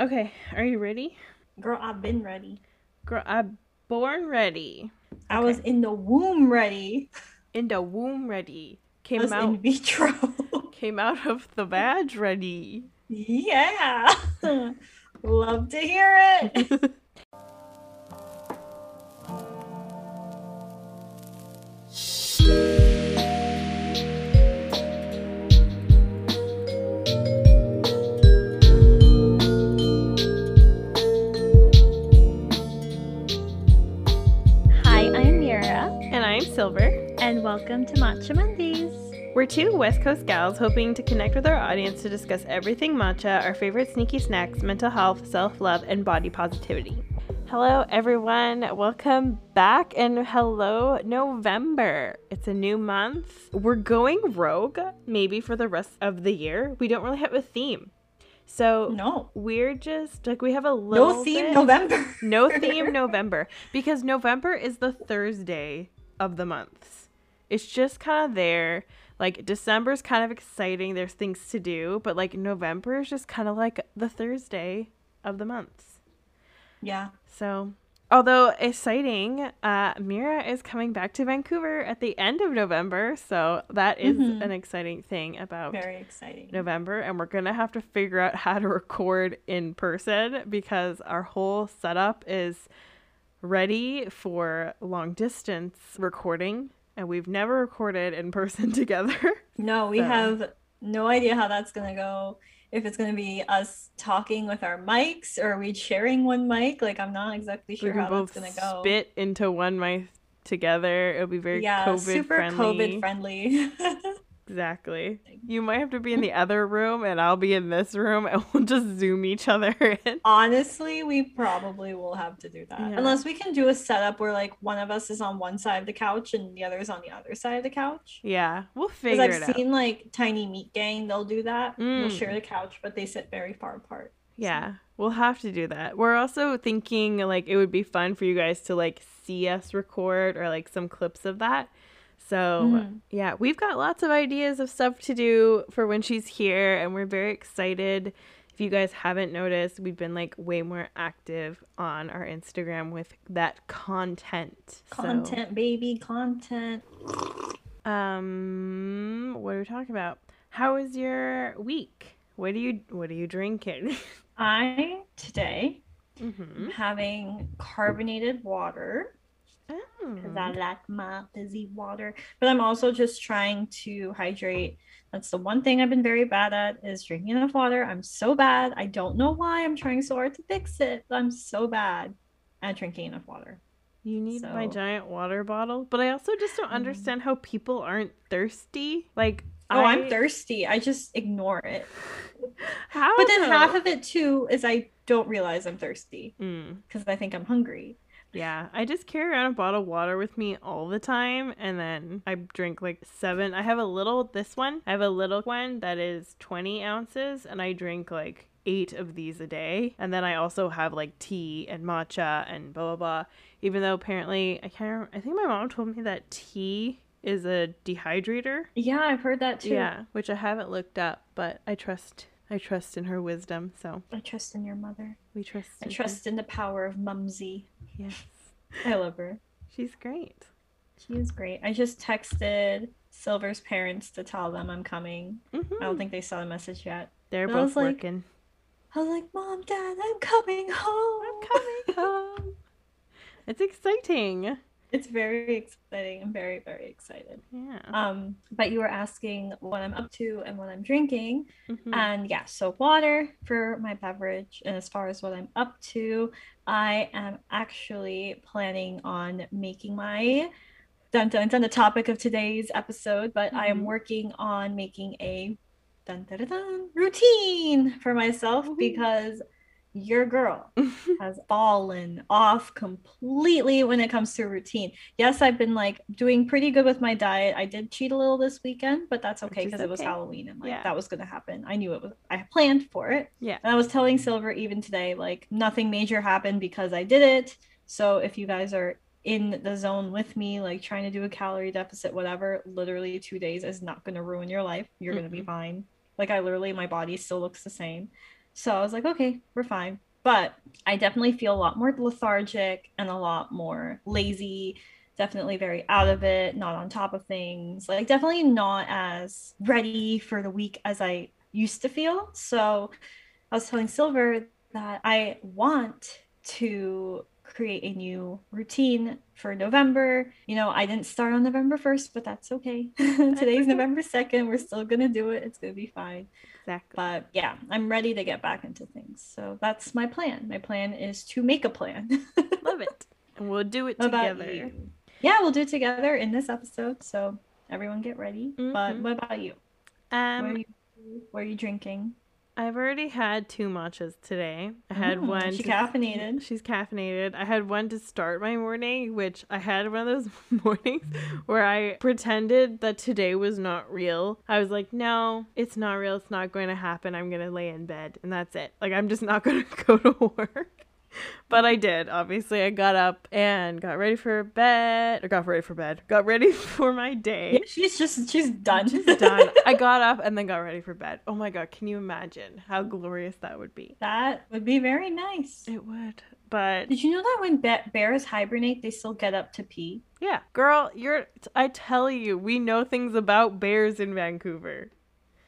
Okay, are you ready? Girl, I've been ready. Girl, I'm born ready. I was in the womb ready. In the womb ready. I Came out in vitro. came out of the badge ready. yeah. Love to hear it. Silver. and welcome to Matcha Mondays. We're two West Coast gals hoping to connect with our audience to discuss everything matcha, our favorite sneaky snacks, mental health, self love, and body positivity. Hello, everyone. Welcome back, and hello, November. It's a new month. We're going rogue, maybe for the rest of the year. We don't really have a theme. So No, we're just like, we have a little no theme bit- November. no theme November because November is the Thursday of the months. It's just kind of there. Like December's kind of exciting. There's things to do, but like November is just kind of like the Thursday of the months. Yeah, So, although exciting, uh, Mira is coming back to Vancouver at the end of November. So that is Mhm. an exciting thing about very exciting. November, and we're gonna have to figure out how to record in person because our whole setup is ready for long distance recording, and we've never recorded in person together. No, we So- have no idea how that's gonna go. If it's gonna be us talking with our mics or are we sharing one mic? Like I'm not exactly sure how that's gonna go. spit into one mic together. It'll be very yeah, COVID super friendly. COVID friendly. Exactly. You might have to be in the other room, and I'll be in this room, and we'll just zoom each other in. Honestly, we probably will have to do that. Yeah. Unless we can do a setup where like one of us is on one side of the couch and the other is on the other side of the couch. Yeah, we'll figure it out. Because I've seen like Tiny Meat Gang, they'll do that. They'll Mm. share the couch, but they sit very far apart. Yeah, we'll have to do that. We're also thinking like it would be fun for you guys to like see us record or like some clips of that. So, Mhm. yeah, we've got lots of ideas of stuff to do for when she's here and we're very excited. If you guys haven't noticed, we've been like way more active on our Instagram with that content. So, Content, baby, content. um, what are we talking about? How was your week? What are you what are you drinking? I today mm-hmm. having carbonated water. Because I like my fizzy water. But I'm also just trying to hydrate. That's the one thing I've been very bad at is drinking enough water. I'm so bad. I don't know why I'm trying so hard to fix it, but I'm so bad at drinking enough water. You need my giant water bottle, but I also just don't Mm. understand how people aren't thirsty. Like, Oh, I, I'm thirsty. I just ignore it. How? But then though? half of it too is I don't realize I'm thirsty Mm, because I think I'm hungry. Yeah, I just carry around a bottle of water with me all the time, and then I drink like seven. I have a little. This one, I have a little one that is twenty ounces, and I drink like eight of these a day. And then I also have like tea and matcha and blah blah blah. Even though apparently I can't. Remember, I think my mom told me that tea is a dehydrator. Yeah, I've heard that too. Yeah, which I haven't looked up, but I trust I trust in her wisdom, so I trust in your mother. we trust. I in her. trust in the power of Mumsy. Yes, I love her. she's great. She is great. I just texted Silver's parents to tell them I'm coming. I Mhm. don't think they saw the message yet. They're but I both was like- working. I was like, Mom, Dad, I'm coming home. I'm coming home. It's exciting. It's very exciting. I'm very, very excited. Yeah. Um, but you were asking what I'm up to and what I'm drinking. Mhm. And yeah, so water for my beverage. And as far as what I'm up to, I am actually planning on making my dun dun dun the topic of today's episode, but I am Mhm. working on making a dun dun dun, dun routine for myself Woohoo. because your girl has fallen off completely when it comes to routine. Yes, I've been like doing pretty good with my diet. I did cheat a little this weekend, but that's okay because it was. Halloween and like Yeah. that was gonna happen. I knew it was I planned for it. Yeah. And I was telling Silver even today, like nothing major happened because I did it. So if you guys are in the zone with me, like trying to do a calorie deficit, whatever, literally two days is not gonna ruin your life. You're gonna be fine. Like I literally my body still looks the same. So I was like, okay, we're fine. But I definitely feel a lot more lethargic and a lot more lazy. Definitely very out of it, not on top of things. Like, definitely not as ready for the week as I used to feel. So I was telling Silver that I want to create a new routine for November. You know, I didn't start on November 1st, but that's okay. Today's. November 2nd. We're still going to do it. It's going to be fine. Exactly. But yeah, I'm ready to get back into things. So that's my plan. My plan is to make a plan. Love it. And we'll do it together. Yeah, we'll do it together in this episode. So everyone get ready. Mm-hmm. But what about you? Um, what are you, what are you drinking? I've already had two matchas today. I had mm, one. She's caffeinated. She's caffeinated. I had one to start my morning, which I had one of those mornings where I pretended that today was not real. I was like, no, it's not real. It's not going to happen. I'm going to lay in bed and that's it. Like, I'm just not going to go to work but I did. Obviously, I got up and got ready for bed, or got ready for bed, got ready for my day. Yeah, she's just, she's done. She's done. I got up and then got ready for bed. Oh my God, can you imagine how glorious that would be? That would be very nice. It would. But did you know that when be- bears hibernate, they still get up to pee? Yeah, girl, you're. I tell you, we know things about bears in Vancouver.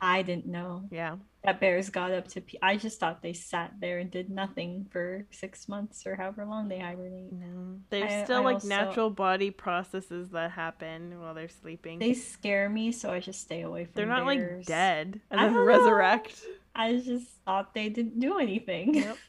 I didn't know. Yeah that bears got up to pee. I just thought they sat there and did nothing for six months or however long they hibernate. No, there's I, still I like also, natural body processes that happen while they're sleeping. They scare me, so I just stay away from. They're not bears. like dead and then resurrect. Know. I just thought they didn't do anything. Yep.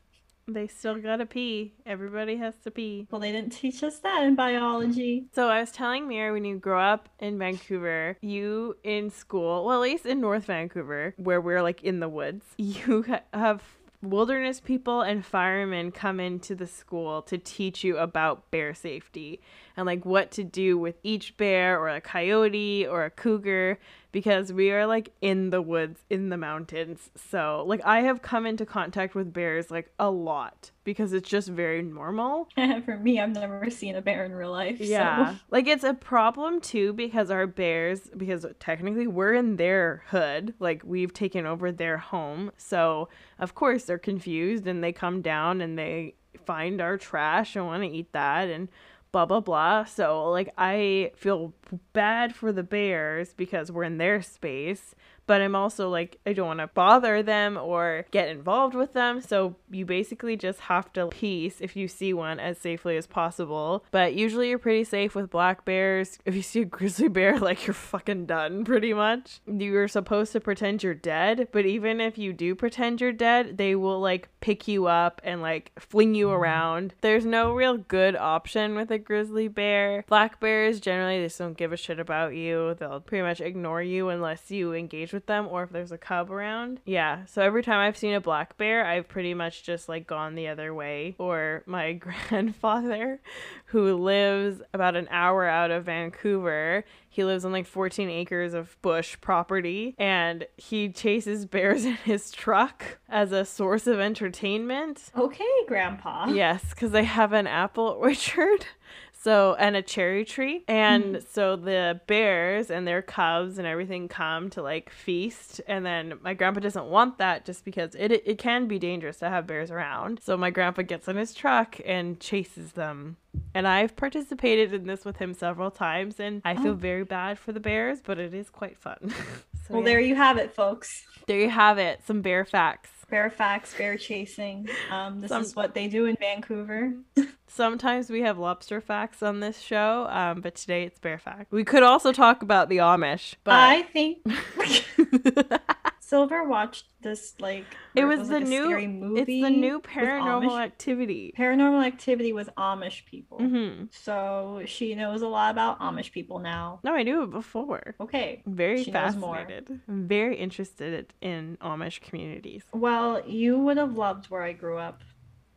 They still gotta pee. Everybody has to pee. Well, they didn't teach us that in biology. So I was telling Mira when you grow up in Vancouver, you in school, well, at least in North Vancouver, where we're like in the woods, you have wilderness people and firemen come into the school to teach you about bear safety and like what to do with each bear or a coyote or a cougar because we are like in the woods in the mountains. So, like I have come into contact with bears like a lot because it's just very normal. For me, I've never seen a bear in real life. Yeah. So. Like it's a problem too because our bears because technically we're in their hood, like we've taken over their home. So, of course, they're confused and they come down and they find our trash and want to eat that and blah blah blah. So like I feel bad for the bears because we're in their space but I'm also like, I don't want to bother them or get involved with them. So you basically just have to piece if you see one as safely as possible. But usually you're pretty safe with black bears. If you see a grizzly bear, like you're fucking done pretty much. You're supposed to pretend you're dead, but even if you do pretend you're dead, they will like pick you up and like fling you mm-hmm. around. There's no real good option with a grizzly bear. Black bears generally just don't give a shit about you. They'll pretty much ignore you unless you engage with with them or if there's a cub around. Yeah, so every time I've seen a black bear, I've pretty much just like gone the other way. Or my grandfather, who lives about an hour out of Vancouver, he lives on like 14 acres of bush property and he chases bears in his truck as a source of entertainment. Okay, Grandpa. Yes, because they have an apple orchard. So, and a cherry tree. And mm. so the bears and their cubs and everything come to like feast. And then my grandpa doesn't want that just because it, it can be dangerous to have bears around. So my grandpa gets in his truck and chases them. And I've participated in this with him several times. And I feel oh. very bad for the bears, but it is quite fun. so, well, yeah. there you have it, folks. There you have it. Some bear facts bear facts, bear chasing. Um, this Some... is what they do in Vancouver. Sometimes we have lobster facts on this show, um, but today it's bear fact. We could also talk about the Amish, but I think Silver watched this like it was, was the like new it's the new paranormal activity. Paranormal activity with Amish people. Mm-hmm. So she knows a lot about Amish people now. No, I knew it before. Okay, very she fascinated. I'm very interested in Amish communities. Well, you would have loved where I grew up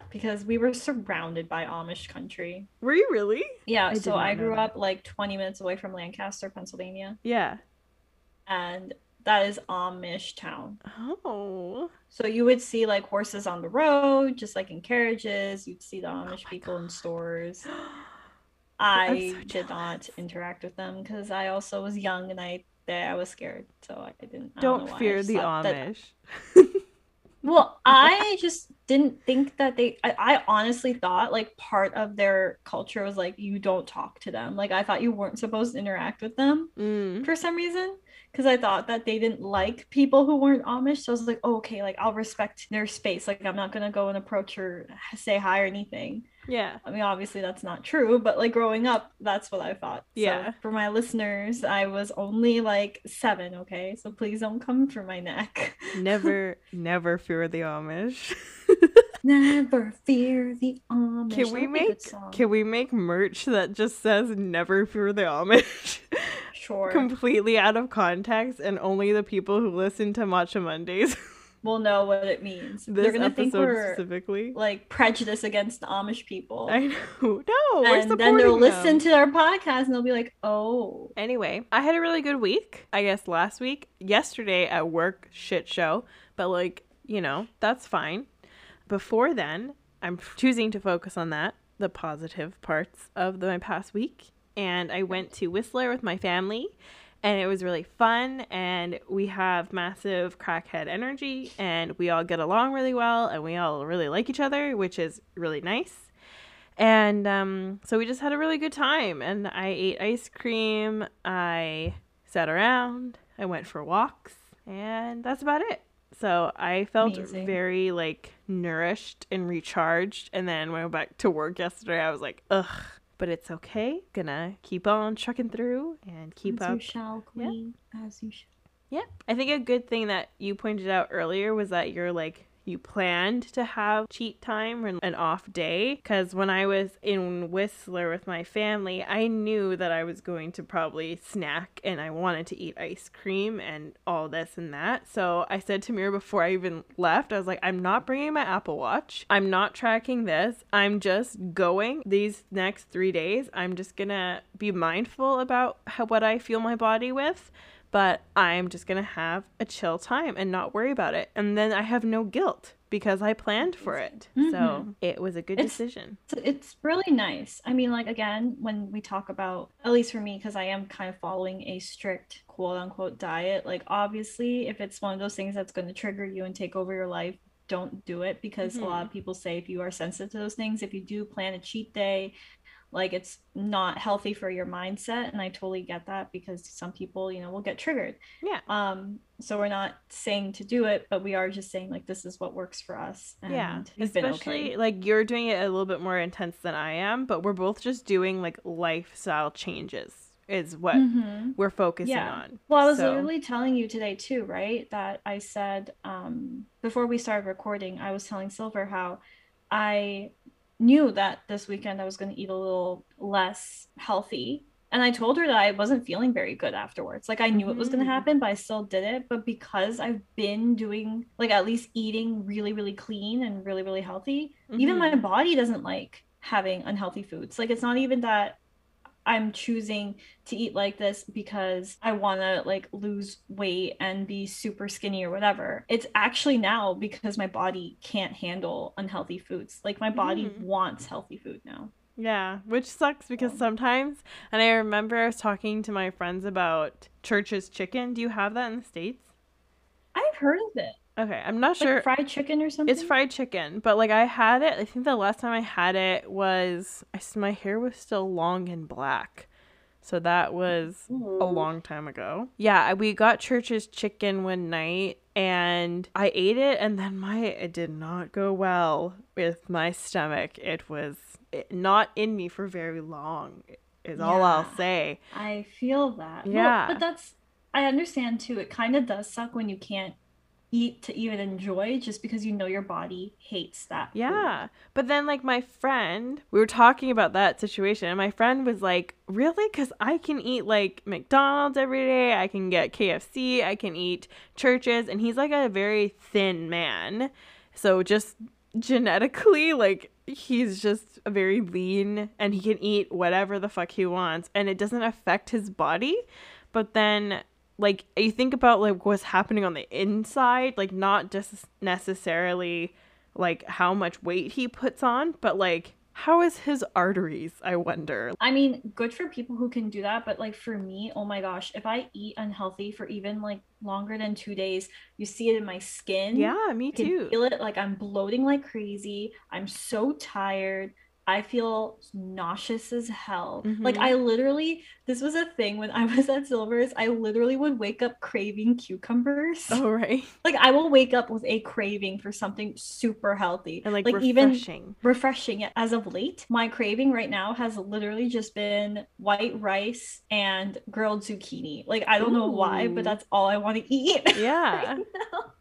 because we were surrounded by Amish country. Were you really? Yeah, I so I grew up like 20 minutes away from Lancaster, Pennsylvania. Yeah. And that is Amish town. Oh. So you would see like horses on the road, just like in carriages. You'd see the Amish oh people God. in stores. I so did not interact with them because I also was young and I I was scared, so I didn't. Don't, don't fear the Amish. That... Well, I just didn't think that they I, I honestly thought like part of their culture was like you don't talk to them. Like I thought you weren't supposed to interact with them Mm. for some reason. Because I thought that they didn't like people who weren't Amish. So I was like, oh, okay, like I'll respect their space. Like I'm not gonna go and approach or say hi or anything. Yeah. I mean, obviously that's not true, but like growing up, that's what I thought. Yeah. So for my listeners, I was only like seven, okay? So please don't come for my neck. Never, never fear the Amish. Never fear the Amish. Can we make can we make merch that just says never fear the Amish? Sure. Completely out of context and only the people who listen to Matcha Mondays we'll know what it means. They're this gonna think we're specifically. like prejudice against the Amish people. I know. No, and then they'll supporting listen to our podcast and they'll be like, oh. Anyway, I had a really good week. I guess last week, yesterday at work, shit show, but like, you know, that's fine. Before then, I'm choosing to focus on that, the positive parts of the, my past week. And I went to Whistler with my family, and it was really fun. And we have massive crackhead energy, and we all get along really well, and we all really like each other, which is really nice. And um, so we just had a really good time. And I ate ice cream. I sat around. I went for walks. And that's about it. So I felt Amazing. very like nourished and recharged. And then when I went back to work yesterday, I was like, ugh. But it's okay. Gonna keep on trucking through and keep as up. you shall, Yeah. As you shall. Yeah. I think a good thing that you pointed out earlier was that you're like, you planned to have cheat time or an off day. Because when I was in Whistler with my family, I knew that I was going to probably snack and I wanted to eat ice cream and all this and that. So I said to Mira before I even left, I was like, I'm not bringing my Apple Watch. I'm not tracking this. I'm just going these next three days. I'm just to be mindful about how, what I feel my body with but I'm just gonna have a chill time and not worry about it. And then I have no guilt because I planned for it. So Mhm. it was a good It's- decision. So it's really nice. I mean, like again, when we talk about, at least for me, because I am kind of following a strict quote unquote diet, like obviously, if it's one of those things that's going to trigger you and take over your life, don't do it because a lot of people say if you are sensitive to those things, if you do plan a cheat day, like it's not healthy for your mindset. And I totally get that because some people, you know, will get triggered. Yeah. Um, so we're not saying to do it, but we are just saying like this is what works for us. And yeah. Especially okay. like you're doing it a little bit more intense than I am, but we're both just doing like lifestyle changes is what Mhm. we're focusing Yeah. on. Well, I was So- literally telling you today too, right? That I said um, before we started recording, I was telling Silver how I knew that this weekend I was going to eat a little less healthy. And I told her that I wasn't feeling very good afterwards. Like I knew it was going to mm. happen, but I still did it. But because I've been doing, like, at least eating really, really clean and really, really healthy, even mm-hmm. my body doesn't like having unhealthy foods. Like, it's not even that I'm choosing to eat like this because I want to like lose weight and be super skinny or whatever. It's actually now because my body can't handle unhealthy foods. Like my body Mhm. wants healthy food now. Yeah, which sucks because sometimes, and I remember I was talking to my friends about Church's chicken. Do you have that in the States? I've heard of it. Okay, I'm not Like sure. fried chicken or something. It's fried chicken, but like I had it. I think the last time I had it was I, my hair was still long and black, so that was a long time ago. Yeah, we got Church's chicken one night, and I ate it, and then my it did not go well with my stomach. It was it, not in me for very long. Is all I'll say. I feel that. Well, Yeah. but that's I understand too. It kind of does suck when you can't eat to even enjoy just because you know your body hates that food. Yeah. But then, like, my friend, we were talking about that situation, and my friend was like, Really? Because I can eat, like, McDonald's every day. I can get KFC. I can eat Church's. And he's, like, a very thin man. So, just genetically, like, he's just a very lean and he can eat whatever the fuck he wants. And it doesn't affect his body. But then like you think about like what's happening on the inside like not just necessarily like how much weight he puts on but like How is his arteries, I wonder? I mean, good for people who can do that, but like for me, oh my gosh, if I eat unhealthy for even like longer than two days, you see it in my skin. Yeah, me I too. feel it like I'm bloating like crazy. I'm so tired. I feel nauseous as hell. Like Mhm. I literally, this was a thing when I was at Silver's. I literally would wake up craving cucumbers. Oh, right. Like I will wake up with a craving for something super healthy And like, even refreshing. refreshing as of late. My craving right now has literally just been white rice and grilled zucchini. Like I don't know why, but that's all I want to eat. Yeah. right.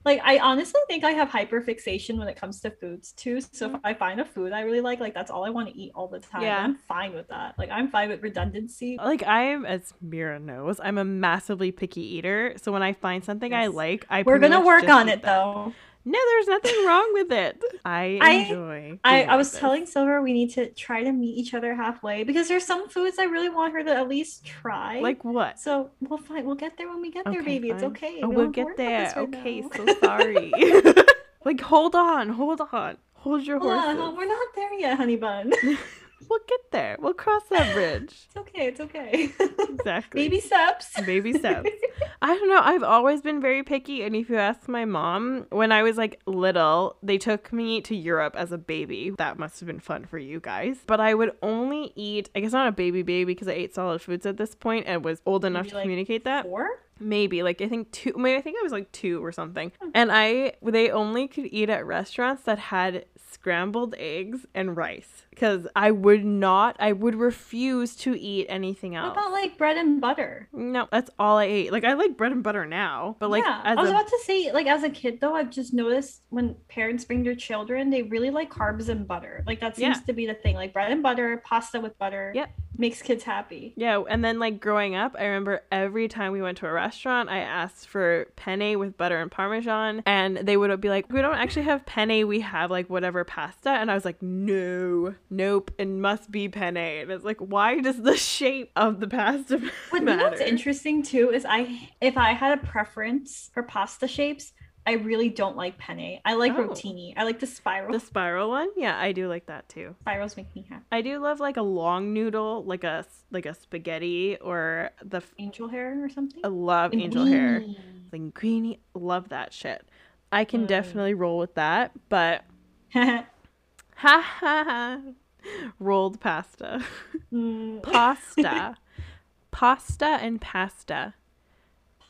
Like I honestly think I have hyperfixation when it comes to foods too. So Mm-hmm. if I find a food I really like, like that's all I want to eat all the time. Yeah. I'm fine with that. Like I'm fine with redundancy. Like I am, as Mira knows, I'm a massively picky eater. So when I find something I like, I We're gonna work on it that. though. No, there's nothing wrong with it. I I- enjoy. I, being I was this. telling Silver we need to try to meet each other halfway because there's some foods I really want her to at least try. like what? So we'll find we'll get there when we get there, Okay, baby. It's okay. Oh, We we'll don't have to get there. right okay, now. so sorry. like hold on, hold on, hold your Hold on, we're not there yet, honey bun. we'll get there. We'll cross that bridge. it's okay, it's okay. Exactly. Baby steps. Baby steps. I don't know. I've always been very picky. And if you ask my mom, when I was like little, they took me to Europe as a baby. That must have been fun for you guys. But I would only eat, I guess not a baby baby because I ate solid foods at this point and was old enough Maybe, to like, communicate that. Four? Maybe like I think two. Maybe I think I was like two or something. Hmm. And I they only could eat at restaurants that had scrambled eggs and rice because I would not. I would refuse to eat anything else. What about like bread and butter? No, that's all I ate. Like I like bread and butter now, but like yeah, I was a about to say, like as a kid though, I've just noticed when parents bring their children, they really like carbs and butter. Like that seems Yeah. to be the thing. Like bread and butter, pasta with butter. Yep. Makes kids happy. yeah, and then like growing up, I remember every time we went to a restaurant, I asked for penne with butter and parmesan, and they would be like, "We don't actually have penne. We have like whatever pasta." And I was like, "No, nope, it must be penne." And it's like, why does the shape of the pasta What matter? what's interesting too is I if I had a preference for pasta shapes, I really don't like penne. I like Oh. rotini. I like the spiral. The spiral one, yeah, I do like that too. Spirals make me happy. I do love like a long noodle, like a like a spaghetti or the. f- Angel hair or something. I love angel hair. Linguine love that shit i can Mm. definitely roll with that but ha ha ha rolled pasta Mm, pasta pasta and pasta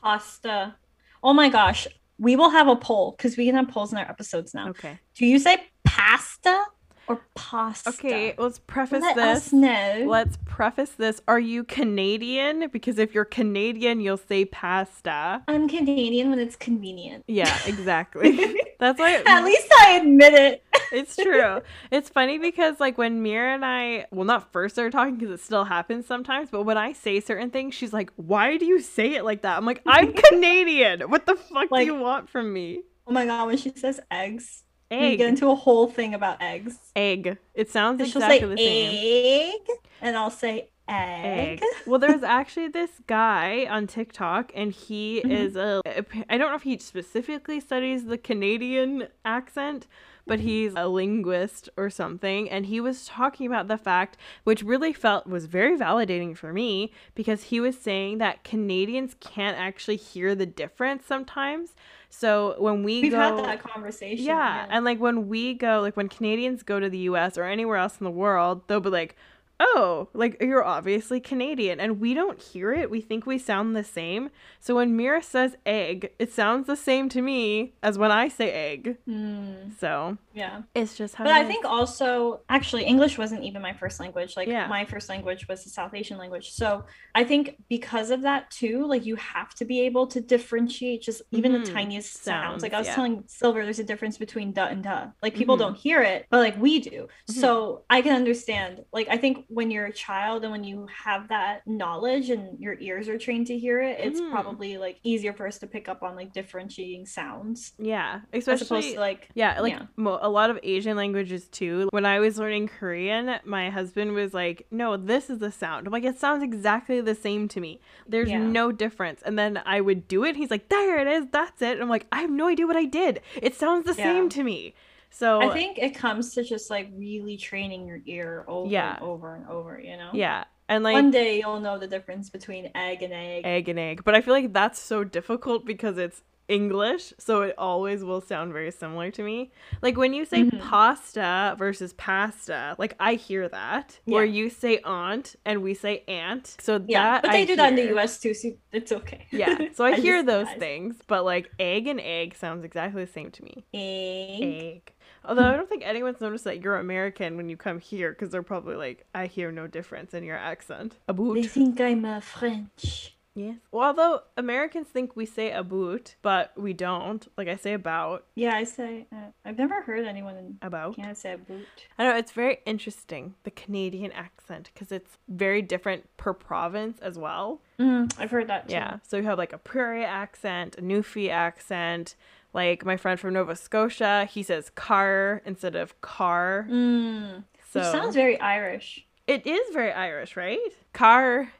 pasta. Oh my gosh. We will have a poll because we can have polls in our episodes now. okay Do you say pasta or pasta? okay let's preface Let this us know. let's preface this are you canadian because if you're canadian you'll say pasta I'm Canadian when it's convenient. yeah exactly that's why At least I admit it. it's true. It's funny because like when Mira and I, well, not first started talking because it still happens sometimes, but when I say certain things, she's like, "Why do you say it like that?" I'm like, "I'm Canadian. What the fuck Like- do you want from me?" Oh my god, when she says eggs, we Egg, get into a whole thing about eggs. egg. It sounds exactly the same. egg, and I'll say egg. Egg. Well, there's actually this guy on TikTok, and he Mhm. is a. I don't know if he specifically studies the Canadian accent, but he's a linguist or something. And he was talking about the fact, which really felt was very validating for me, because he was saying that Canadians can't actually hear the difference sometimes. So when we We've go, had that conversation. yeah, and like when we go, like when Canadians go to the US or anywhere else in the world, they'll be like, oh, like you're obviously Canadian. And we don't hear it. We think we sound the same. So when Mira says egg, it sounds the same to me as when I say egg. Mm, So yeah. it's just how But I is. think also, actually, English wasn't even my first language. Like, Yeah. my first language was the South Asian language. So I think because of that, too, like, you have to be able to differentiate just even Mhm. the tiniest sounds. Sounds, Like, I was yeah. telling Silver, there's a difference between duh and duh. Like, people Mhm. don't hear it, but like, we do. Mhm. So I can understand. Like, I think when you're a child and when you have that knowledge and your ears are trained to hear it, it's Mhm. probably like easier for us to pick up on like differentiating sounds yeah, as especially to like, Yeah, like Yeah. Mo- a lot of Asian languages too. When I was learning Korean, my husband was like, "No, this is the sound." I'm like, "It sounds exactly the same to me. There's Yeah. no difference." And then I would do it. He's like, "There it is. That's it." I'm like, "I have no idea what I did. It sounds the Yeah. same to me." So I think it comes to just like really training your ear over Yeah. and over and over, you know? yeah, and like One day you'll know the difference between egg and egg. egg and egg. But I feel like that's so difficult because it's English, so it always will sound very similar to me. Like when you say Mhm. pasta versus pasta, like I hear that. Or you say aunt and we say aunt. So Yeah, that but they I do that in the. US too, so it's okay. Yeah, so I, hear those I- things, but like egg and egg sounds exactly the same to me. Egg. Egg. Although I don't think anyone's noticed that you're American when you come here because they're probably like, I hear no difference in your accent. A They think I'm uh, French. Yes. Well, although Americans think we say a boot, but we don't. Like I say about, Yeah, I say. Uh, I've never heard anyone in about. Canada say a boot. I know. It's very interesting the Canadian accent because it's very different per province as well. Mm, I've heard that too. Yeah. So you have like a Prairie accent, a Newfie accent. Like my friend from Nova Scotia, he says car instead of car. Mm, So which sounds very Irish. it is very Irish, right? Car,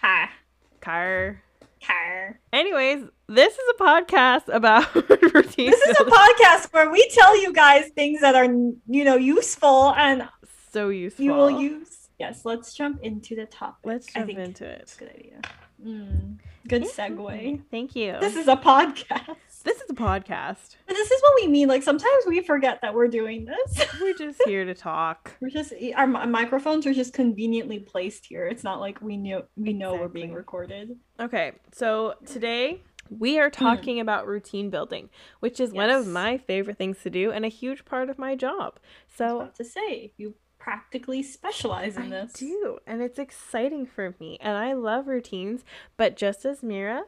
Car. car. Car. Anyways, this is a podcast about routine. This is a podcast where we tell you guys things that are, you know, useful and so useful. you will use. Yes, let's jump into the topic. Let's jump into That's it. a good idea. Mm, good segue. Thank you. This is a podcast. This is a podcast. But this is what we mean. Like sometimes we forget that we're doing this. We're just here to talk. We're just our microphones are just conveniently placed here. It's not like we know we know we're being recorded. Okay, so today we are hmm. talking about routine building, which is one of my favorite things to do and a huge part of my job. I So to say you practically specialize in I this. do, and it's exciting for me, and I love routines. But just as Mira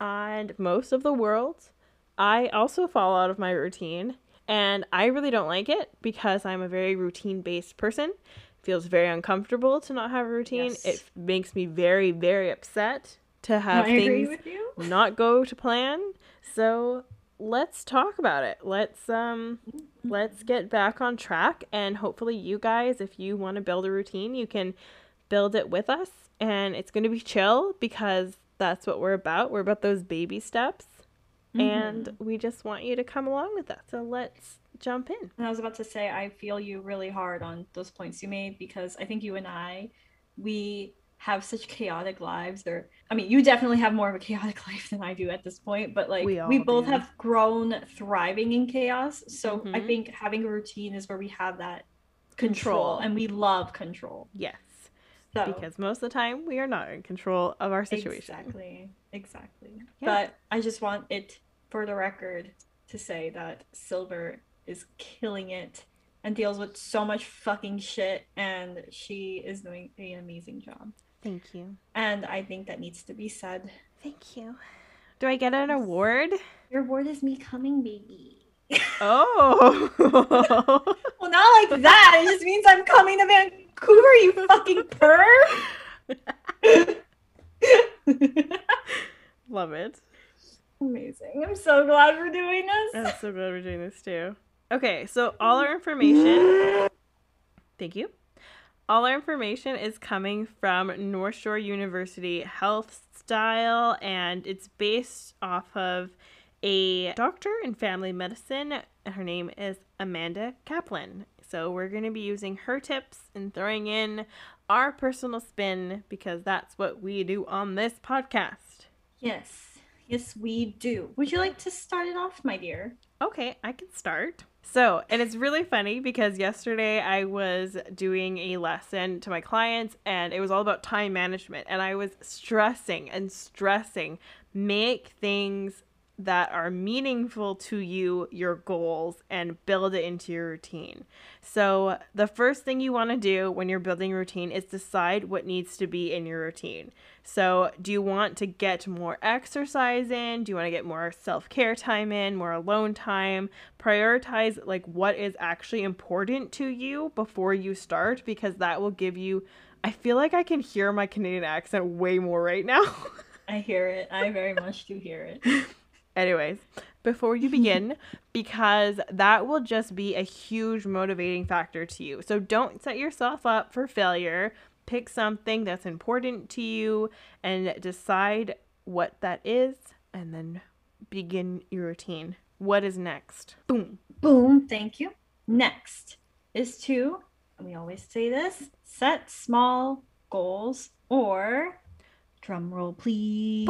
and most of the world, I also fall out of my routine, and I really don't like it because I'm a very routine-based person. feels very uncomfortable to not have a routine. Yes. It makes me very, very upset to have I things not go to plan. So let's talk about it. Let's um let's get back on track and hopefully you guys if you want to build a routine, you can build it with us and it's going to be chill because that's what we're about. We're about those baby steps and Mhm. we just want you to come along with us. So let's jump in. And I was about to say I feel you really hard on those points you made because I think you and I we have such chaotic lives or I mean you definitely have more of a chaotic life than I do at this point but like We we, both do. have grown thriving in chaos so I Mhm. think having a routine is where we have that control, Control. and we love control Yes. So Because most of the time we are not in control of our situation. exactly exactly Yeah. but I just want it for the record to say that Silver is killing it and deals with so much fucking shit and she is doing an amazing job Thank you. and I think that needs to be said. Thank you. Do I get an award? Your word is me coming, baby. Oh. Well, not like that. It just means I'm coming to Vancouver, you fucking perv. Love it. Amazing. I'm so glad we're doing this. I'm so glad we're doing this too. Okay, so all our information, thank you. All our information is coming from North Shore University Health Style, and it's based off of a doctor in family medicine. Her name is Amanda Kaplan. So we're going to be using her tips and throwing in our personal spin because that's what we do on this podcast. Yes. Yes, we do. Would you like to start it off, my dear? Okay, I can start. So, and it's really funny because yesterday I was doing a lesson to my clients and it was all about time management. And I was stressing and stressing make things that are meaningful to you your goals and build it into your routine. So, the first thing you want to do when you're building a routine is decide what needs to be in your routine. So, do you want to get more exercise in? Do you want to get more self care time in, more alone time? Prioritize like what is actually important to you before you start because that will give you. I feel like I can hear my Canadian accent way more right now. I hear it. I very much do hear it. Anyways, before you begin, because that will just be a huge motivating factor to you. So don't set yourself up for failure. Pick something that's important to you and decide what that is, and then begin your routine. What is next? Boom. Boom. Thank you. Next is to, and we always say this, set small goals or drum roll please.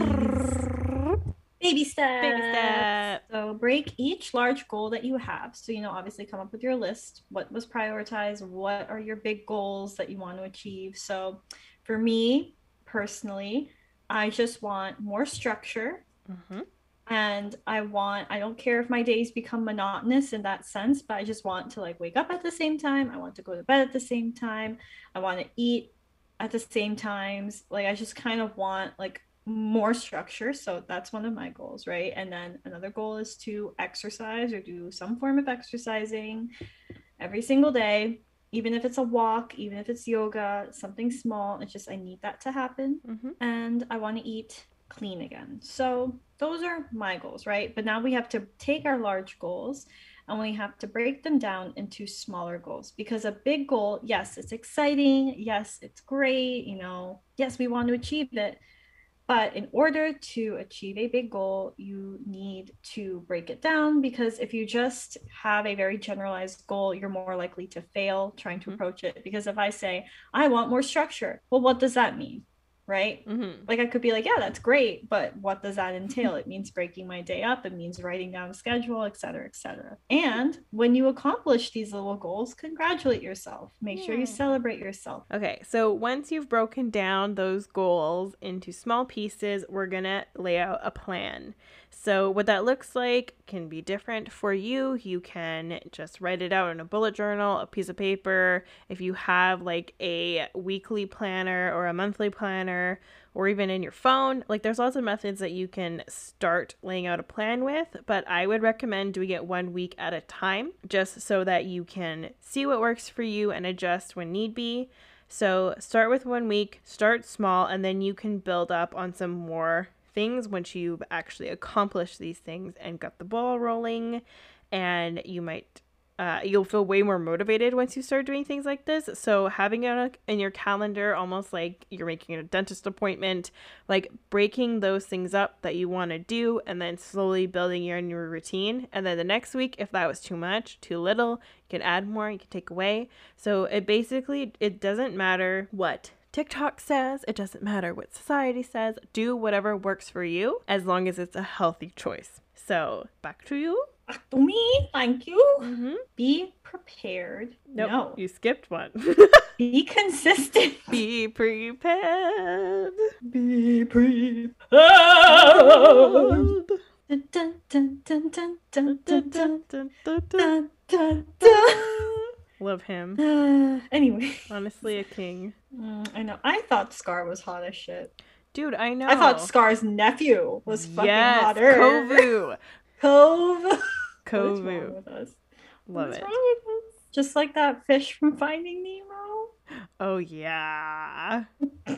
Baby steps. Baby step. So break each large goal that you have. So, you know, obviously come up with your list. What was prioritized? What are your big goals that you want to achieve? So, for me personally, I just want more structure Mhm. and I want I don't care if my days become monotonous in that sense, but I just want to like wake up at the same time. I want to go to bed at the same time. I want to eat at the same times. Like I just kind of want like more structure. So that's one of my goals, right? And then another goal is to exercise or do some form of exercising every single day, even if it's a walk, even if it's yoga, something small. It's just I need that to happen Mhm. and I want to eat clean again. So those are my goals, right? But now we have to take our large goals and we have to break them down into smaller goals because a big goal, yes, it's exciting. Yes, it's great. You know, yes, we want to achieve it. But in order to achieve a big goal, you need to break it down because if you just have a very generalized goal, you're more likely to fail trying to Mhm. approach it. Because if I say, I want more structure, well, what does that mean? Right? Mhm. Like I could be like, yeah, that's great, but what does that entail? It means breaking my day up, it means writing down a schedule, et cetera, et cetera. And when you accomplish these little goals, congratulate yourself. Make sure you celebrate yourself. Okay, so once you've broken down those goals into small pieces, we're gonna lay out a plan. So, what that looks like can be different for you. You can just write it out in a bullet journal, a piece of paper. If you have like a weekly planner or a monthly planner, or even in your phone, like there's lots of methods that you can start laying out a plan with. But I would recommend doing it one week at a time, just so that you can see what works for you and adjust when need be. So start with one week, start small, and then you can build up on some more things once you've actually accomplished these things and got the ball rolling. And you might, uh, you'll feel way more motivated once you start doing things like this. So having it in your calendar, almost like you're making a dentist appointment, like breaking those things up that you want to do, and then slowly building your new routine. And then the next week, if that was too much, too little, you can add more, you can take away. So it basically it doesn't matter what TikTok says, it doesn't matter what society says. Do whatever works for you as long as it's a healthy choice. So, back to you. Back to me. Thank you. Mhm. Be prepared. Nope, No. you skipped one. Be consistent. Be prepared. Be prepared. Dun, Dun, dun, Love him. Uh, anyway. Honestly, a king. Mm, I know. I thought Scar was hot as shit. Dude, I know. I thought Scar's nephew was fucking yes, hotter. Kovu. Cove, Kovu. What's wrong Love What's it. Wrong Just like that fish from Finding Nemo. Oh, yeah.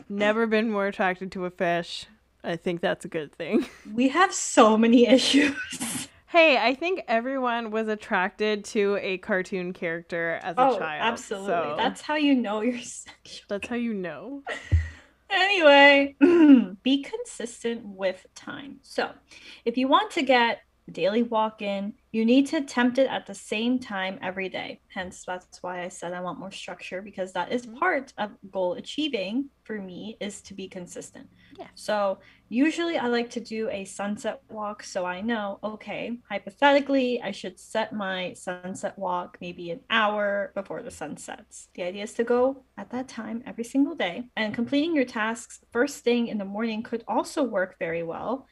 Never been more attracted to a fish. I think that's a good thing. We have so many issues. Hey, I think everyone was attracted to a cartoon character as a oh, child. absolutely. so That's how you know you're sexual. that's how you know. Anyway, be consistent with time. So, if you want to get daily walk in, you need to attempt it at the same time every day. Hence, that's why I said I want more structure because that is Mhm. part of goal achieving for me is to be consistent. Yeah. So, usually I like to do a sunset walk so I know, okay, hypothetically, I should set my sunset walk maybe an hour before the sun sets. The idea is to go at that time every single day, and completing your tasks first thing in the morning could also work very well.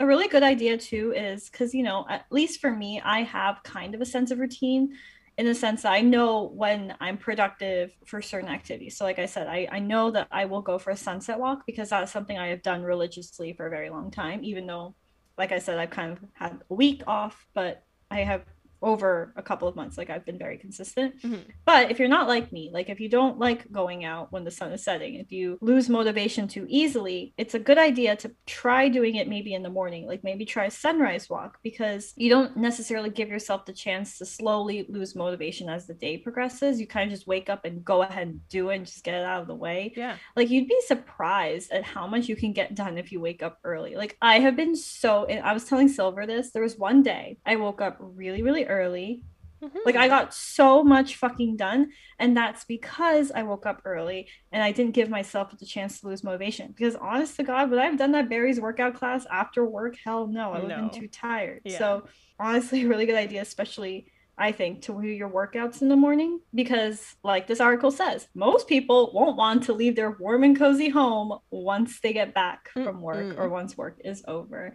A really good idea too is because, you know, at least for me, I have kind of a sense of routine in the sense that I know when I'm productive for certain activities. So, like I said, I, I know that I will go for a sunset walk because that's something I have done religiously for a very long time, even though, like I said, I've kind of had a week off, but I have over a couple of months, like I've been very consistent. Mhm. But if you're not like me, like if you don't like going out when the sun is setting, if you lose motivation too easily, it's a good idea to try doing it maybe in the morning, like maybe try a sunrise walk because you don't necessarily give yourself the chance to slowly lose motivation as the day progresses. You kind of just wake up and go ahead and do it and just get it out of the way Yeah. like you'd be surprised at how much you can get done if you wake up early like i have been so and i was telling silver this there was one day i woke up really really early mm-hmm. Like I got so much fucking done, and that's because I woke up early and I didn't give myself the chance to lose motivation. Because honest to God, would I have done that Barry's workout class after work? Hell no, I would have No. been too tired. Yeah. So honestly, a really good idea, especially I think, to do your workouts in the morning because, like this article says, most people won't want to leave their warm and cozy home once they get back from work or once work is over.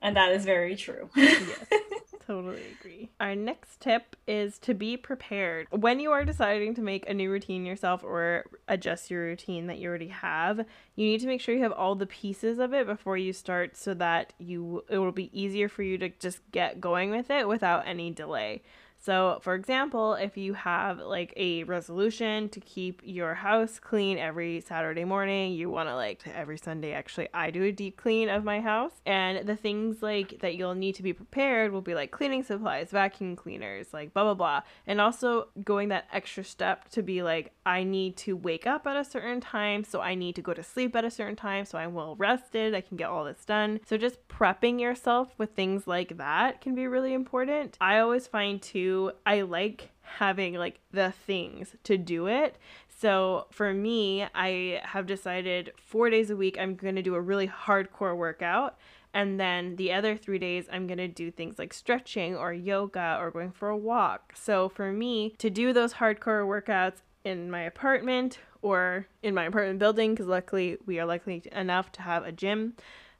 And that is very true. Yes. Totally agree. Our next tip is to be prepared. When you are deciding to make a new routine yourself or adjust your routine that you already have, you need to make sure you have all the pieces of it before you start so that you it will be easier for you to just get going with it without any delay. So, for example, if you have like a resolution to keep your house clean every Saturday morning, you want to like every Sunday actually I do a deep clean of my house and the things like that you'll need to be prepared will be like cleaning supplies, vacuum cleaners, like blah blah blah. And also going that extra step to be like I need to wake up at a certain time, so I need to go to sleep at a certain time so I'm well rested, I can get all this done. So just prepping yourself with things like that can be really important. I always find too I like having like the things to do it. So for me, I have decided 4 days a week I'm going to do a really hardcore workout and then the other three days, I'm going to do things like stretching or yoga or going for a walk. So for me, to do those hardcore workouts in my apartment or in my apartment building, because luckily we are lucky enough to have a gym,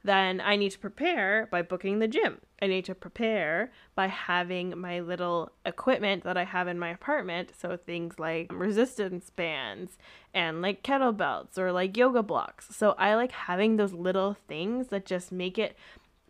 then I need to prepare by booking the gym. I need to prepare by having my little equipment that I have in my apartment. So things like resistance bands and like kettlebells or like yoga blocks. So I like having those little things that just make it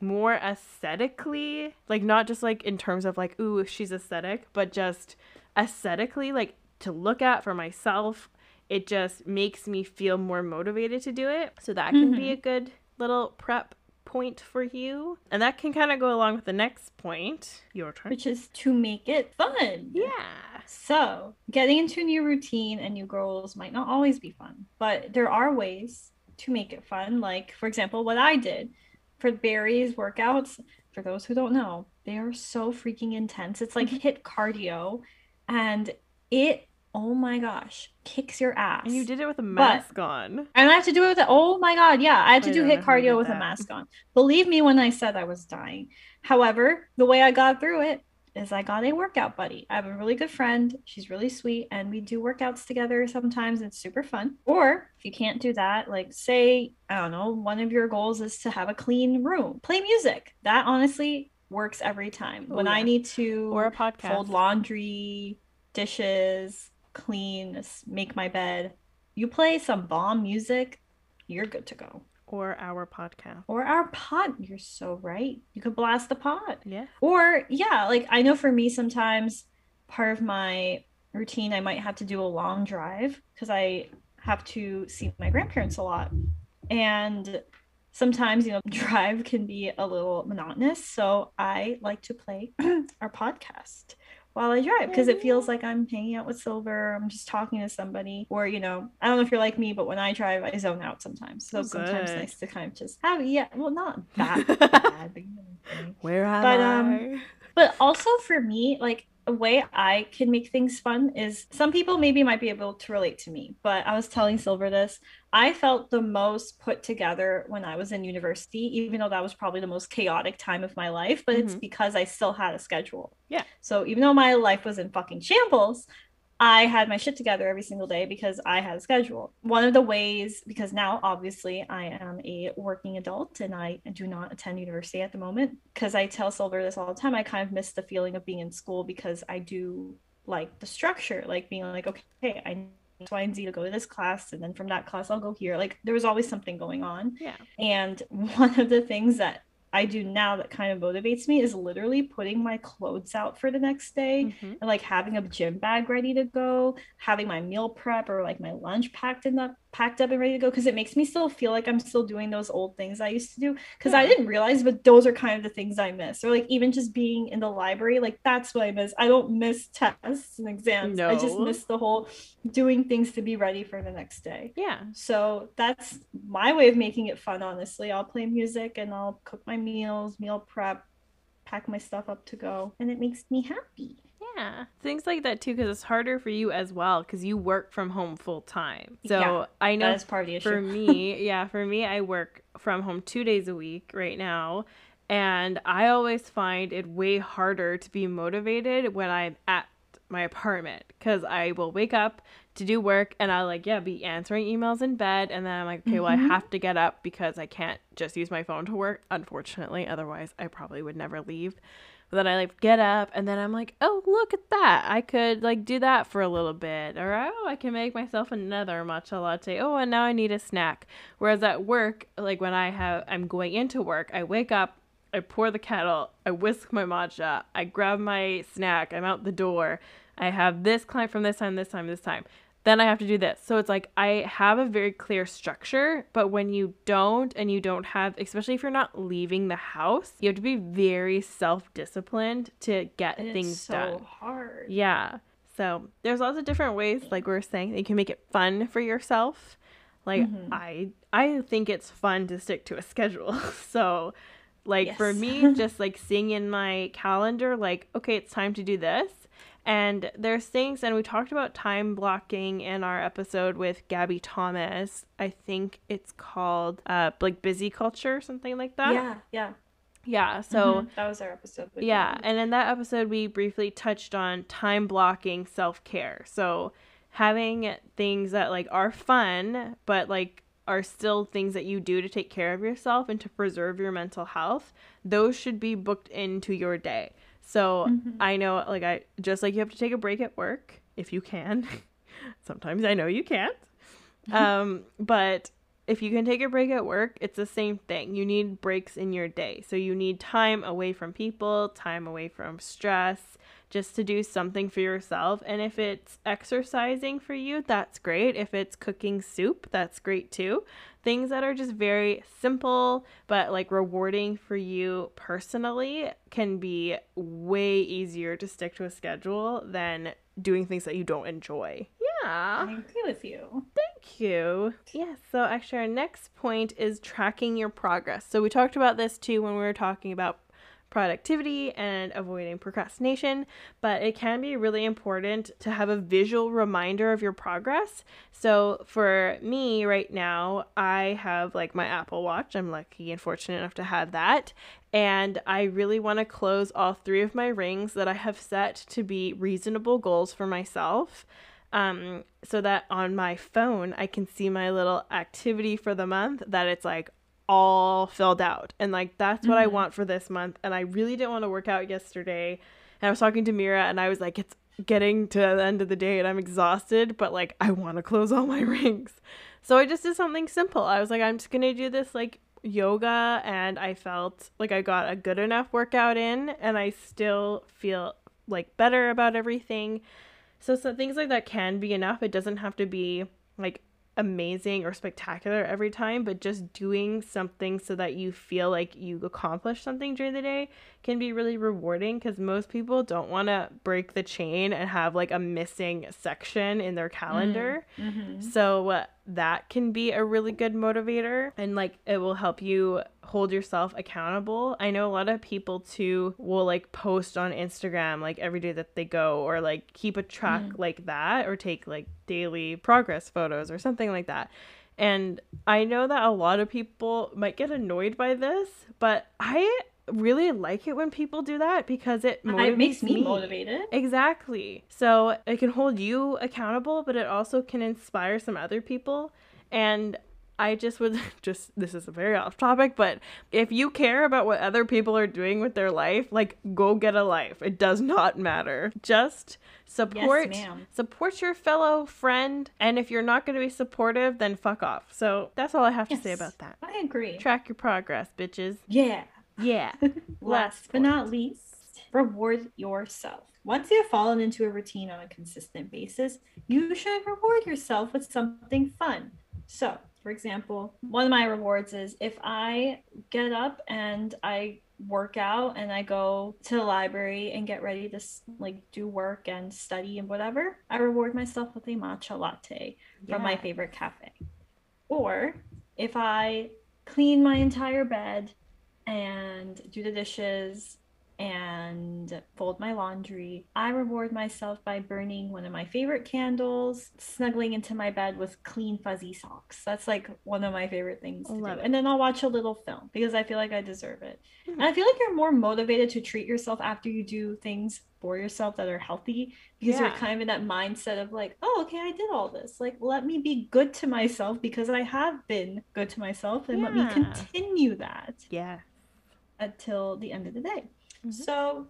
more aesthetically, like not just like in terms of like, ooh, she's aesthetic, but just aesthetically, like to look at for myself. It just makes me feel more motivated to do it. So that can be mm-hmm. a good little prep point for you. And that can kind of go along with the next point. Your turn. Which is to make it fun. Yeah. So, getting into a new routine and new goals might not always be fun, but there are ways to make it fun. Like, for example, what I did for Barry's workouts, for those who don't know, they are so freaking intense. It's like mm-hmm. HIIT cardio and it, oh my gosh, kicks your ass. And you did it with a mask on. And I have to do it with, oh my God, yeah, I had to I do HIIT know how you cardio with a mask on. Believe me when I said I was dying. However, the way I got through it is I got a workout buddy. I have a really good friend. She's really sweet, and we do workouts together sometimes. It's super fun. Or if you can't do that, like say, I don't know, one of your goals is to have a clean room, play music. That honestly works every time. Oh, when I need to Or a podcast. fold laundry, dishes, clean, make my bed. You play some bomb music, you're good to go. Or our podcast. Or our pod, you're so right. You could blast the pod. Yeah. Or yeah, like I know for me sometimes part of my routine I might have to do a long drive because I have to see my grandparents a lot. And sometimes, you know, drive can be a little monotonous. So I like to play our podcast while I drive because it feels like I'm hanging out with Silver. I'm just talking to somebody. Or, you know, I don't know if you're like me, but when I drive, I zone out sometimes. So Oh, sometimes good. nice to kind of just have, yeah, well, not that bad. But, you know what I'm. Where am But, I? um, but also for me, like a way I can make things fun is some people maybe might be able to relate to me, but I was telling Silver this. I felt the most put together when I was in university, even though that was probably the most chaotic time of my life, but it's Mhm. because I still had a schedule. Yeah. So even though my life was in fucking shambles, I had my shit together every single day because I had a schedule. One of the ways, because now obviously I am a working adult and I do not attend university at the moment, because I tell Silver this all the time, I kind of miss the feeling of being in school because I do like the structure, like being like, okay, I need X, Y, and Z to go to this class, and then from that class I'll go here. Like there was always something going on. yeah. And one of the things that I do now that kind of motivates me is literally putting my clothes out for the next day Mhm. and like having a gym bag ready to go, having my meal prep or like my lunch packed in the packed up and ready to go because it makes me still feel like I'm still doing those old things I used to do because I didn't realize but those are kind of the things I miss or like even just being in the library like that's what I miss. I don't miss tests and exams. I just miss the whole doing things to be ready for the next day. Yeah. So that's my way of making it fun, honestly. I'll play music and I'll cook my meals, meal prep, pack my stuff up to go, and it makes me happy. Yeah, things like that too, because it's harder for you as well, because you work from home full time. So Yeah, I know That is part of the issue. for me, yeah, for me, I work from home two days a week right now. And I always find it way harder to be motivated when I'm at my apartment because I will wake up to do work and I'll like, yeah, be answering emails in bed. And then I'm like, okay, well, I Mhm. have to get up because I can't just use my phone to work, unfortunately. Otherwise, I probably would never leave. But then I like get up and then I'm like, oh, look at that. I could like do that for a little bit. Or, oh, I can make myself another matcha latte. Oh, and now I need a snack. Whereas at work, like when I have, I'm going into work, I wake up, I pour the kettle, I whisk my matcha, I grab my snack, I'm out the door. I have this client from this time, this time, this time. Then I have to do this. So it's like I have a very clear structure, but when you don't and you don't have, especially if you're not leaving the house, you have to be very self disciplined to get And things it's so done. hard. Yeah. So there's lots of different ways, like we are saying, that you can make it fun for yourself. Like Mhm. I I think it's fun to stick to a schedule. So like for me, just like seeing in my calendar, like, okay, it's time to do this. And there's things, and we talked about time blocking in our episode with Gabby Thomas. I think it's called uh like busy culture, or something like that. Yeah, yeah. Yeah. So Mhm. that was our episode. with yeah, Gabby. and in that episode, we briefly touched on time blocking self care. So having things that like are fun, but like are still things that you do to take care of yourself and to preserve your mental health, those should be booked into your day. So Mhm. I know, like, I just like you have to take a break at work if you can. Sometimes I know you can't. Um, but if you can take a break at work, it's the same thing. You need breaks in your day. So you need time away from people, time away from stress, just to do something for yourself. And if it's exercising for you, that's great. If it's cooking soup, that's great too. Things that are just very simple but like rewarding for you personally can be way easier to stick to a schedule than doing things that you don't enjoy. Yeah. I agree with you. Thank you. Yes. So actually, our next point is tracking your progress. So we talked about this too when we were talking about productivity and avoiding procrastination, but it can be really important to have a visual reminder of your progress. So for me right now, I have like my Apple Watch. I'm lucky and fortunate enough to have that. And I really want to close all three of my rings that I have set to be reasonable goals for myself um, so that on my phone I can see my little activity for the month that it's like all filled out. And like that's what I Mhm. want for this month. And I really didn't want to work out yesterday. And I was talking to Mira and I was like, it's getting to the end of the day and I'm exhausted, but like I want to close all my rings. So I just did something simple. I was like, I'm just gonna do this like yoga and I felt like I got a good enough workout in and I still feel like better about everything. So, so things like that can be enough. It doesn't have to be like amazing or spectacular every time, but just doing something so that you feel like you accomplished something during the day can be really rewarding because most people don't want to break the chain and have like a missing section in their calendar. Mhm. So uh, that can be a really good motivator and like it will help you hold yourself accountable. I know a lot of people too will like post on Instagram like every day that they go or like keep a track mm-hmm. like that or take like daily progress photos or something like that. And I know that a lot of people might get annoyed by this, but I really like it when people do that because it motivates It makes me, me. motivated. Exactly. So it can hold you accountable, but it also can inspire some other people. And I just would just this is a very off topic, but if you care about what other people are doing with their life, like go get a life. It does not matter. Just support ma'am. support your fellow friend, and if you're not going to be supportive, then fuck off. So that's all I have to say about that. I agree. Track your progress, bitches. yeah. Yeah. Last but not least, reward yourself. Once you have fallen into a routine on a consistent basis, you should reward yourself with something fun. So, for example, one of my rewards is if I get up and I work out and I go to the library and get ready to like do work and study and whatever, I reward myself with a matcha latte from my favorite cafe. Or if I clean my entire bed and do the dishes and fold my laundry. I reward myself by burning one of my favorite candles, snuggling into my bed with clean, fuzzy socks. That's like one of my favorite things to Love do. it. And then I'll watch a little film because I feel like I deserve it. Hmm. And I feel like you're more motivated to treat yourself after you do things for yourself that are healthy because you're kind of in that mindset of like, oh, okay, I did all this. Like, let me be good to myself because I have been good to myself and let me continue that Yeah. Until the end of the day. Mhm. So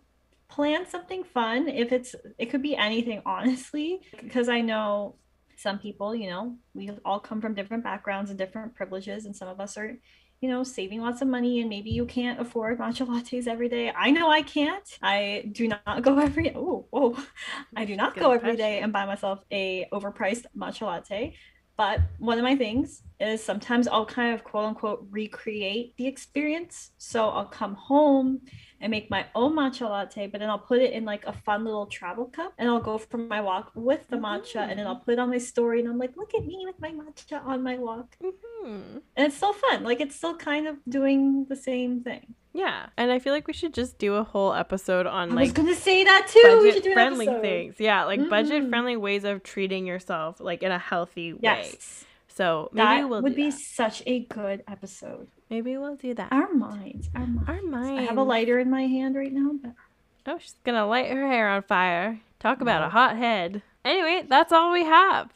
plan something fun if it's it could be anything honestly because I know some people, you know, we all come from different backgrounds and different privileges and some of us are you know, saving lots of money and maybe you can't afford matcha lattes every day. I know I can't. I do not go every oh, oh. I do not Good go every day and buy myself a overpriced matcha latte. But one of my things is sometimes I'll kind of quote unquote recreate the experience. So I'll come home and make my own matcha latte, but then I'll put it in like a fun little travel cup and I'll go for my walk with the matcha and then I'll put it on my story and I'm like, look at me with my matcha on my walk. Mhm. And it's still fun. Like it's still kind of doing the same thing. Yeah. And I feel like we should just do a whole episode on I was gonna say that too. We should budget do friendly things. Yeah, like budget Mhm. friendly ways of treating yourself like in a healthy way. Yes. So maybe that we'll would do be that. Would be such a good episode. Maybe we'll do that. Our minds, our minds. Our minds. I have a lighter in my hand right now, but Oh, she's gonna light her hair on fire. Talk about a hot head. Anyway, that's all we have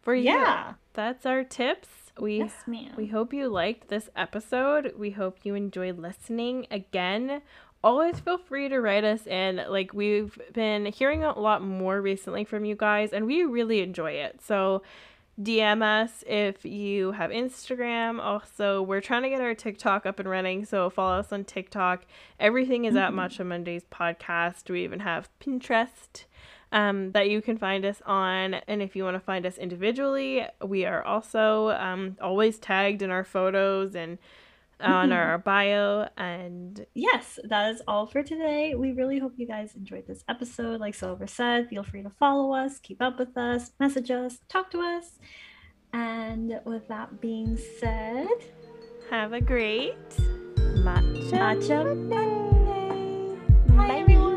for you. yeah. That's our tips. We Yes, ma'am. we hope you liked this episode. We hope you enjoyed listening again. Always feel free to write us in. Like we've been hearing a lot more recently from you guys and we really enjoy it. So DM us if you have Instagram. Also, we're trying to get our TikTok up and running, so follow us on TikTok. Everything is at Mhm. Matcha Mondays podcast. We even have Pinterest um, that you can find us on. And if you want to find us individually, we are also um, always tagged in our photos and on Mhm. our bio. And yes, that is all for today. We really hope you guys enjoyed this episode. Like Silver said, feel free to follow us, keep up with us, message us, talk to us. And with that being said, have a great matcha, Matcha Monday. Bye, everyone.